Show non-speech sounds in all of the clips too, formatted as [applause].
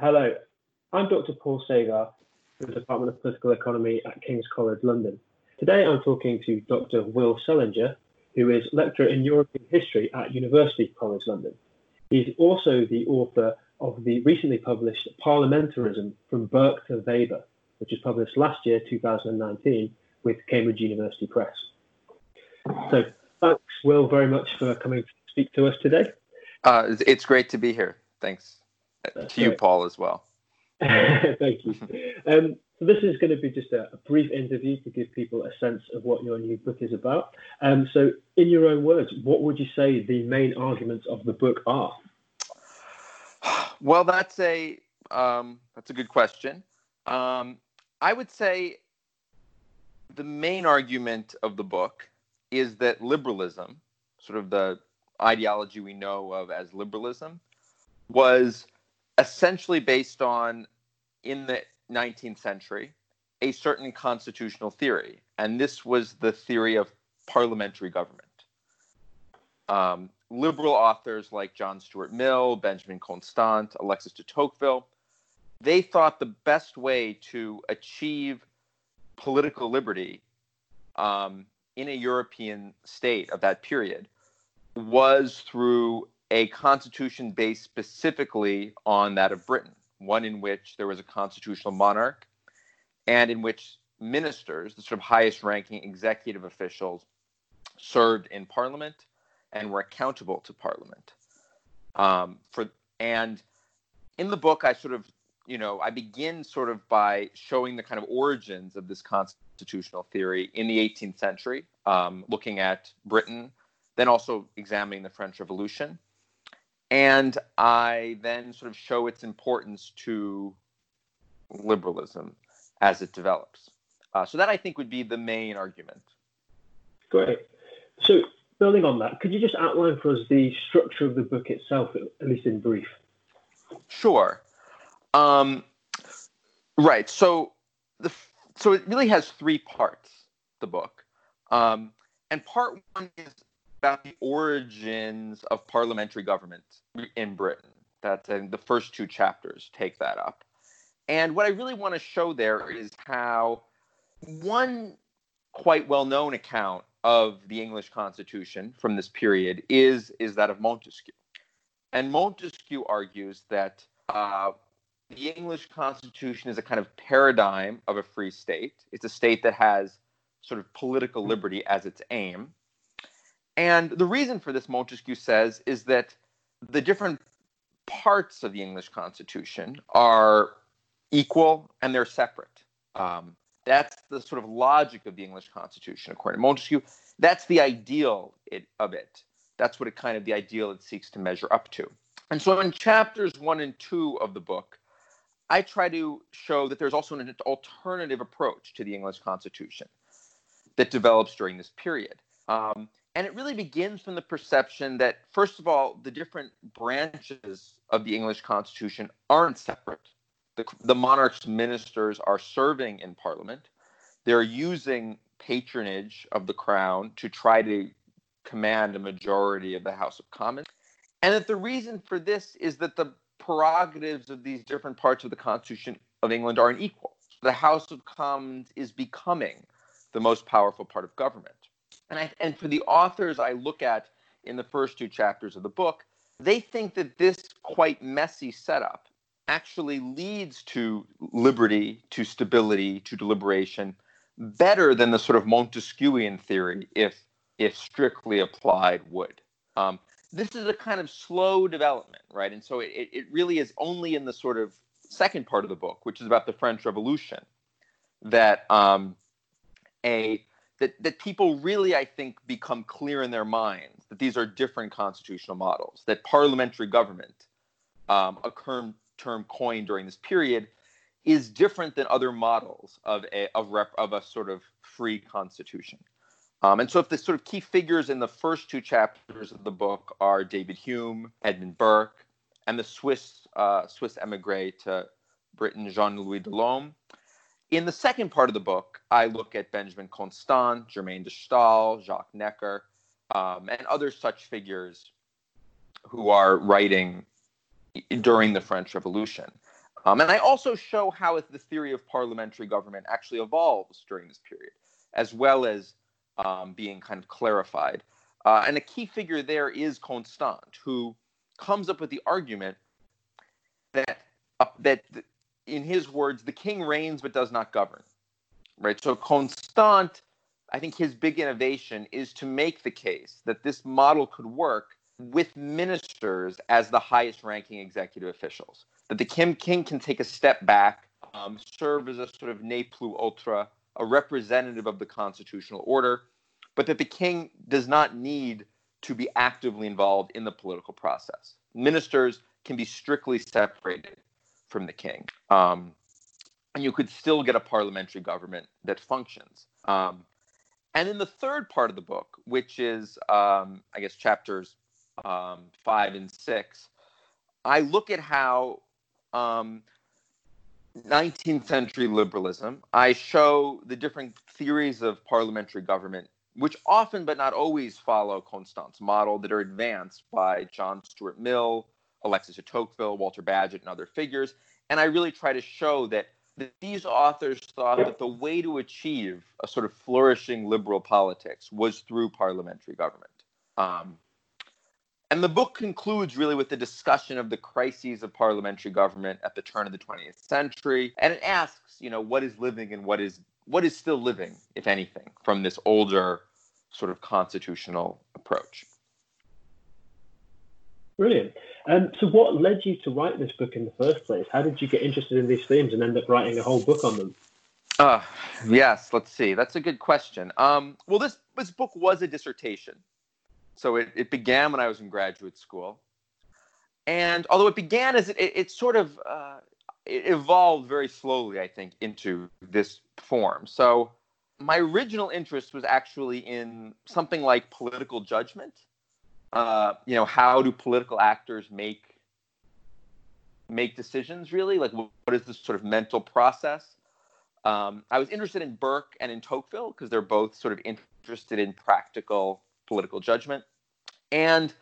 Hello, I'm Dr. Paul Sagar from the Department of Political Economy at King's College London. Today I'm talking to Dr. Will Selinger, who is lecturer in European history at University College London. He's also the author of the recently published Parliamentarism from Burke to Weber, which was published last year, 2019, with Cambridge University Press. So thanks, Will, very much for coming to speak to us today. Uh, it's great to be here. Thanks. That's to great. you, Paul, as well. [laughs] Thank you. Um, so this is going to be just a, a, brief interview to give people a sense of what your new book is about. Um, so, in your own words, what would you say the main arguments of the book are? Well, that's a um, that's a good question. Um, I would say the main argument of the book is that liberalism, sort of the ideology we know of as liberalism, was essentially based on, in the 19th century, a certain constitutional theory. And this was the theory of parliamentary government. Um, liberal authors like John Stuart Mill, Benjamin Constant, Alexis de Tocqueville, they thought the best way to achieve political liberty um, in a European state of that period was through a constitution based specifically on that of Britain, one in which there was a constitutional monarch and in which ministers, the sort of highest ranking executive officials, served in parliament and were accountable to parliament. Um, for and in the book, I sort of you know, I begin sort of by showing the kind of origins of this constitutional theory in the 18th century, um, looking at Britain, then also examining the French Revolution. And I then sort of show its importance to liberalism as it develops. Uh, so that I think would be the main argument. Great. So building on that, could you just outline for us the structure of the book itself, at least in brief? Sure. Um, right. So the so it really has three parts. The book, um, and part one is about the origins of parliamentary government in Britain. That's in the first two chapters take that up. And what I really want to show there is how one quite well-known account of the English Constitution from this period is is that of Montesquieu. And Montesquieu argues that uh, the English Constitution is a kind of paradigm of a free state. It's a state that has sort of political liberty as its aim. And the reason for this, Montesquieu says, is that the different parts of the English Constitution are equal and they're separate. Um, that's the sort of logic of the English Constitution, according to Montesquieu. That's the ideal it, of it. That's what it kind of the ideal it seeks to measure up to. And so in chapters one and two of the book, I try to show that there's also an alternative approach to the English Constitution that develops during this period. Um, and it really begins from the perception that, first of all, the different branches of the English Constitution aren't separate. The, the monarch's ministers are serving in Parliament, they're using patronage of the crown to try to command a majority of the House of Commons. And that the reason for this is that the prerogatives of these different parts of the Constitution of England are unequal. The House of Commons is becoming the most powerful part of government. And, I, and for the authors I look at in the first two chapters of the book, they think that this quite messy setup actually leads to liberty, to stability, to deliberation better than the sort of Montesquieuian theory, if if strictly applied, would. Um, this is a kind of slow development, right? And so it, it really is only in the sort of second part of the book, which is about the French Revolution, that um, a that that people really, I think, become clear in their minds that these are different constitutional models. That parliamentary government, um, a term term coined during this period, is different than other models of a of, rep, of a sort of free constitution. Um, and so, if the sort of key figures in the first two chapters of the book are David Hume, Edmund Burke, and the Swiss uh, Swiss emigre to Britain, Jean-Louis de Lolme. In the second part of the book, I look at Benjamin Constant, Germaine de Stael, Jacques Necker, um, and other such figures who are writing during the French Revolution. Um, and I also show how the theory of parliamentary government actually evolves during this period, as well as um, being kind of clarified. Uh, and a key figure there is Constant, who comes up with the argument that uh, that in his words, the king reigns but does not govern. Right. So Constant, I think his big innovation is to make the case that this model could work with ministers as the highest ranking executive officials. That the king, king can take a step back, um, serve as a sort of ne plus ultra, a representative of the constitutional order, but that the king does not need to be actively involved in the political process. Ministers can be strictly separated from the king. Um, and you could still get a parliamentary government that functions. Um, and in the third part of the book, which is, um, I guess, chapters um, five and six, I look at how 19th um, century liberalism, I show the different theories of parliamentary government, which often but not always follow Constant's model, that are advanced by John Stuart Mill, Alexis de Tocqueville, Walter Bagehot, and other figures. And I really try to show that, that these authors thought that the way to achieve a sort of flourishing liberal politics was through parliamentary government. Um, and the book concludes really with the discussion of the crises of parliamentary government at the turn of the 20th century. And it asks, you know, what is living and what is what is still living, if anything, from this older sort of constitutional approach. Brilliant. Um, so, what led you to write this book in the first place? How did you get interested in these themes and end up writing a whole book on them? Uh, yes, let's see. That's a good question. Um, well, this, this book was a dissertation. So, it, it began when I was in graduate school. And although it began as it, it, it sort of uh, it evolved very slowly, I think, into this form. So, my original interest was actually in something like political judgment uh, you know, how do political actors make make decisions? Really, like what, is this sort of mental process? Um, I was interested in Burke and in Tocqueville because they're both sort of interested in practical political judgment. And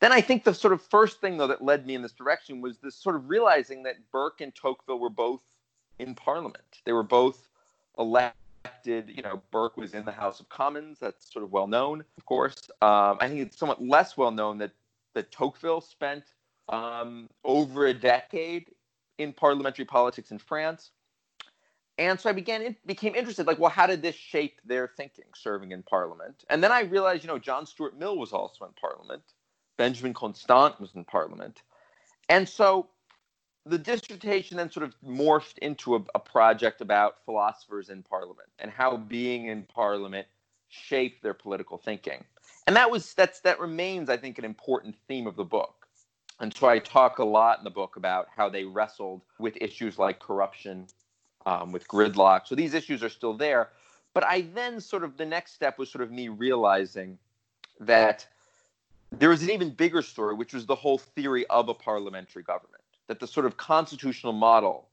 then I think the sort of first thing though that led me in this direction was this sort of realizing that Burke and Tocqueville were both in Parliament. They were both elected elected. You know, Burke was in the House of Commons. That's sort of well known, of course. Um, I think it's somewhat less well known that that Tocqueville spent um, over a decade in parliamentary politics in France. And so I began it became interested, like, well, how did this shape their thinking, serving in Parliament? And then I realized, you know, John Stuart Mill was also in Parliament, Benjamin Constant was in Parliament, and so the dissertation then sort of morphed into a, a, project about philosophers in parliament and how being in parliament shaped their political thinking. And that was that's that remains i think an important theme of the book. And so i talk a lot in the book about how they wrestled with issues like corruption um, with gridlock. So these issues are still there. But i then sort of the next step was sort of me realizing that there was an even bigger story which was the whole theory of a parliamentary government that the sort of constitutional model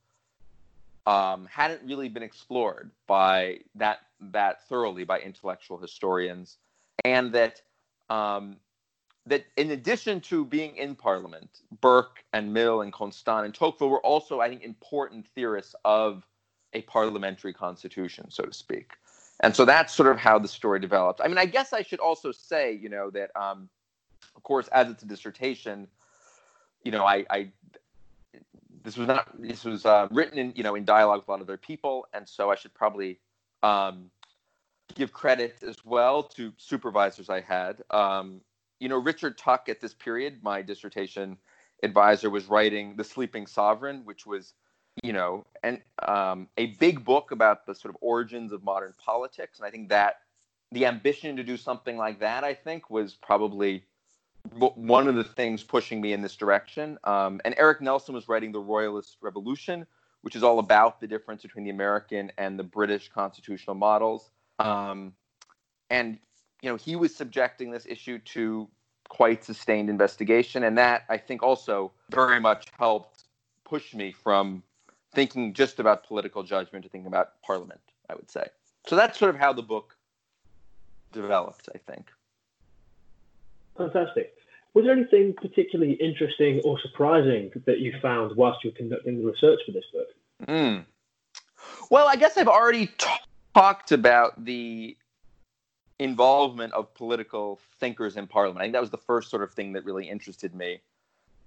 um, hadn't really been explored by that that thoroughly by intellectual historians, and that um, that in addition to being in Parliament, Burke and Mill and Constant and Tocqueville were also, I think, important theorists of a parliamentary constitution, so to speak. And so that's sort of how the story developed. I mean, I guess I should also say, you know, that um, of course, as it's a dissertation, you know, I, I this was not this was uh, written in you know in dialogue with a lot of other people, and so I should probably um, give credit as well to supervisors I had. Um, you know, Richard Tuck at this period, my dissertation advisor, was writing *The Sleeping Sovereign*, which was you know and um, a big book about the sort of origins of modern politics, and I think that the ambition to do something like that, I think, was probably one of the things pushing me in this direction. Um, and Eric Nelson was writing The Royalist Revolution, which is all about the difference between the American and the British constitutional models. Um, and you know, he was subjecting this issue to quite sustained investigation, and that I think also very much helped push me from thinking just about political judgment to thinking about parliament. I would say. So that's sort of how the book developed. I think. Fantastic. Was there anything particularly interesting or surprising that you found whilst you were conducting the research for this book? Mm. Well, I guess I've already t- talked about the involvement of political thinkers in parliament. I think that was the first sort of thing that really interested me.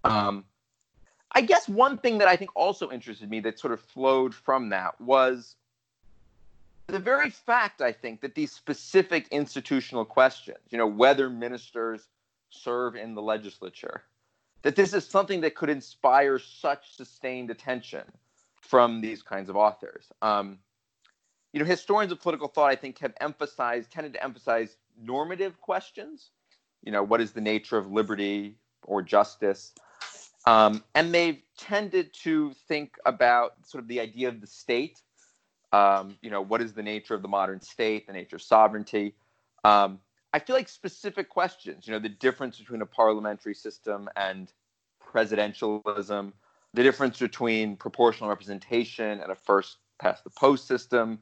Um, I guess one thing that I think also interested me that sort of flowed from that was the very fact, I think, that these specific institutional questions, you know, whether ministers serve in the legislature, that this is something that could inspire such sustained attention from these kinds of authors. Um, you know, historians of political thought, I think, have emphasized, tended to emphasize normative questions. You know, what is the nature of liberty or justice? Um, and they've tended to think about sort of the idea of the state. Um, you know, what is the nature of the modern state, the nature of sovereignty? Um, I feel like specific questions, you know, the difference between a parliamentary system and presidentialism, the difference between proportional representation and a first past the post system.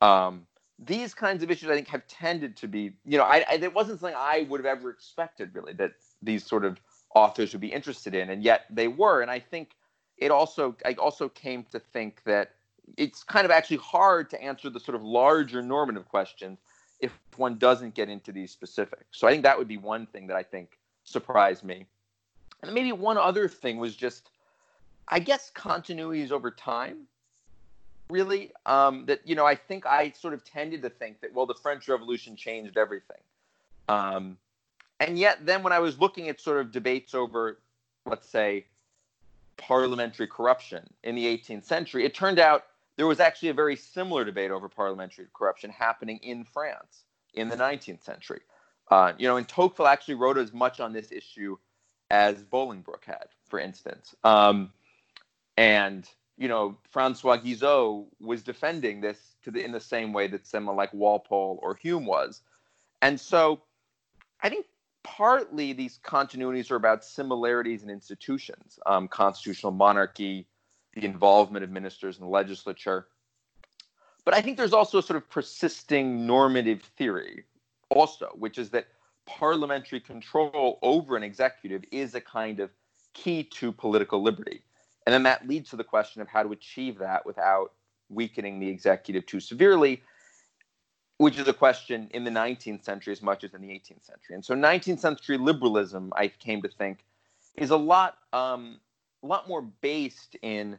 Um, these kinds of issues, I think, have tended to be, you know, I, I, it wasn't something I would have ever expected, really, that these sort of authors would be interested in, and yet they were. And I think it also, I also came to think that it's kind of actually hard to answer the sort of larger normative questions if one doesn't get into these specifics. So I think that would be one thing that I think surprised me. And maybe one other thing was just, I guess, continuities over time. Really, um, that you know, I think I sort of tended to think that well, the French Revolution changed everything, um, and yet then when I was looking at sort of debates over, let's say, parliamentary corruption in the 18th century, it turned out there was actually a very similar debate over parliamentary corruption happening in France in the 19th century. Uh, you know, and Tocqueville actually wrote as much on this issue as Bolingbroke had, for instance. Um, and you know, Francois Guizot was defending this the, in the same way that someone like Walpole or Hume was. And so I think partly these continuities are about similarities in institutions, um, constitutional monarchy, the involvement of ministers in the legislature. But I think there's also a sort of persisting normative theory, also, which is that parliamentary control over an executive is a kind of key to political liberty. And then that leads to the question of how to achieve that without weakening the executive too severely, which is a question in the 19th century as much as in the 18th century. And so 19th century liberalism, I came to think, is a lot um, a lot more based in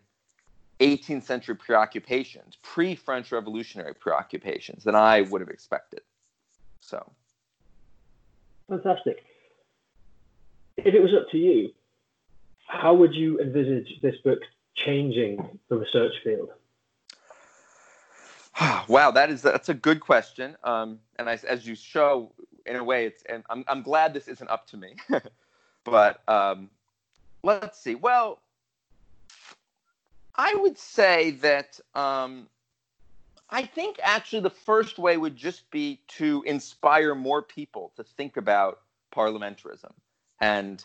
18th century preoccupations, pre French Revolutionary preoccupations, than I would have expected. So. Fantastic. If it was up to you, how would you envisage this book changing the research field? [sighs] wow, that is that's a good question. Um, and I, as you show, in a way, it's and I'm I'm glad this isn't up to me, [laughs] but um, let's see. Well, I would say that um, I think actually the first way would just be to inspire more people to think about parliamentarism. And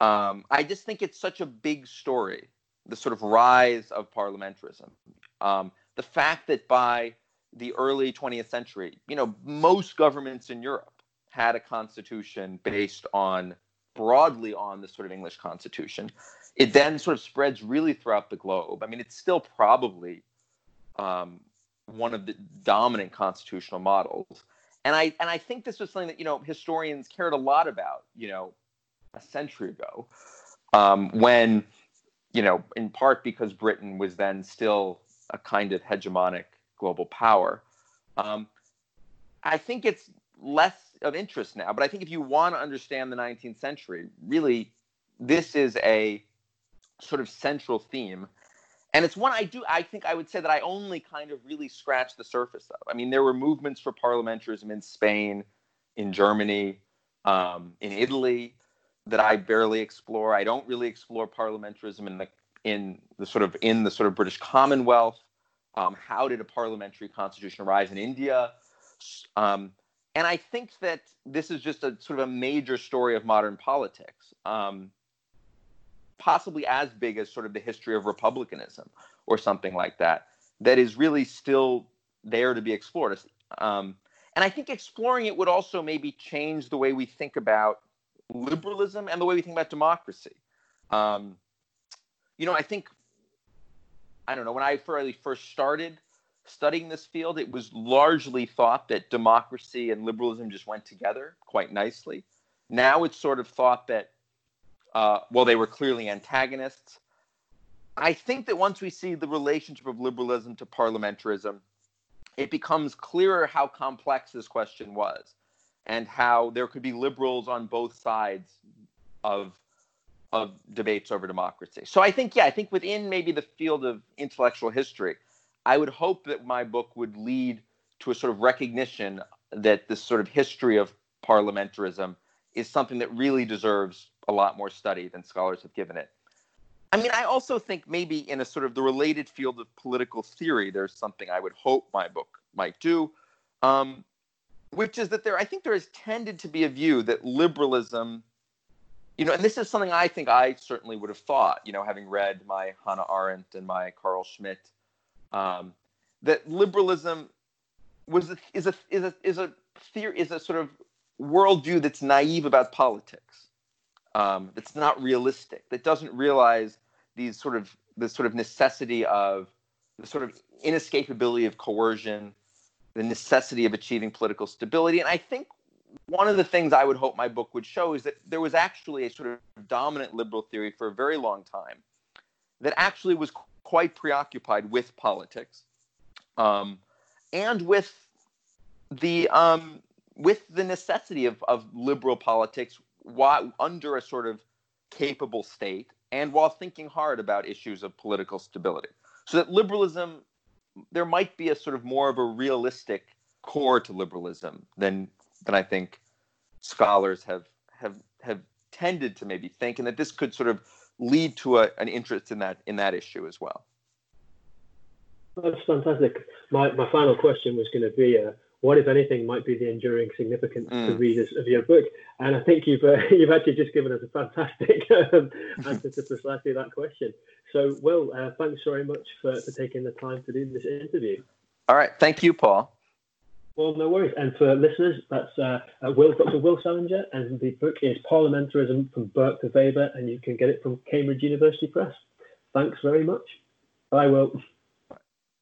um, I just think it's such a big story, the sort of rise of parliamentarism. Um, the fact that by the early 20th century, you know, most governments in Europe had a constitution based on broadly on the sort of English constitution. It then sort of spreads really throughout the globe. I mean, it's still probably um, one of the dominant constitutional models. And I and I think this was something that you know historians cared a lot about. You know, a century ago, um, when you know, in part because Britain was then still a kind of hegemonic global power. Um, I think it's less of interest now. But I think if you want to understand the 19th century, really, this is a sort of central theme. And it's one I do, I think I would say that I only kind of really scratched the surface of. I mean, there were movements for parliamentarism in Spain, in Germany, um, in Italy that I barely explore. I don't really explore parliamentarism in the in the sort of in the sort of British Commonwealth. Um, how did a parliamentary constitution arise in India? Um, and I think that this is just a sort of a major story of modern politics, um, possibly as big as sort of the history of republicanism or something like that, that is really still there to be explored. Um, and I think exploring it would also maybe change the way we think about liberalism and the way we think about democracy. Um, you know, I think, I don't know, when I first started studying this field, it was largely thought that democracy and liberalism just went together quite nicely. Now it's sort of thought that, uh, well, they were clearly antagonists. I think that once we see the relationship of liberalism to parliamentarism, it becomes clearer how complex this question was and how there could be liberals on both sides of of debates over democracy. So I think yeah, I think within maybe the field of intellectual history, I would hope that my book would lead to a sort of recognition that this sort of history of parliamentarism is something that really deserves a lot more study than scholars have given it. I mean, I also think maybe in a sort of the related field of political theory, there's something I would hope my book might do, um, which is that there, I think there has tended to be a view that liberalism, you know, and this is something I think I certainly would have thought, you know, having read my Hannah Arendt and my Carl Schmitt, um, that liberalism was a, is a is a is a theory is a sort of worldview that's naive about politics um, that's not realistic, that doesn't realize these sort of the sort of necessity of the sort of inescapability of coercion, the necessity of achieving political stability. And I think one of the things I would hope my book would show is that there was actually a sort of dominant liberal theory for a very long time that actually was quite preoccupied with politics um, and with the um, with the necessity of, of liberal politics while, under a sort of capable state and while thinking hard about issues of political stability. So that liberalism, there might be a sort of more of a realistic core to liberalism than than I think scholars have have have tended to maybe think, and that this could sort of lead to a, an interest in that in that issue as well. That's fantastic. My my final question was going to be, uh, what, if anything, might be the enduring significance mm. to readers of your book? And I think you've uh, [laughs] you've actually just given us a fantastic [laughs] um, answer to precisely that question. So, Will, uh, thanks very much for, for taking the time to do this interview. All right, thank you, Paul. Well, no worries. And for listeners, that's uh, Will, Dr. Will Selinger, and the book is Parliamentarism from Burke to Weber, and you can get it from Cambridge University Press. Thanks very much. Bye, Will.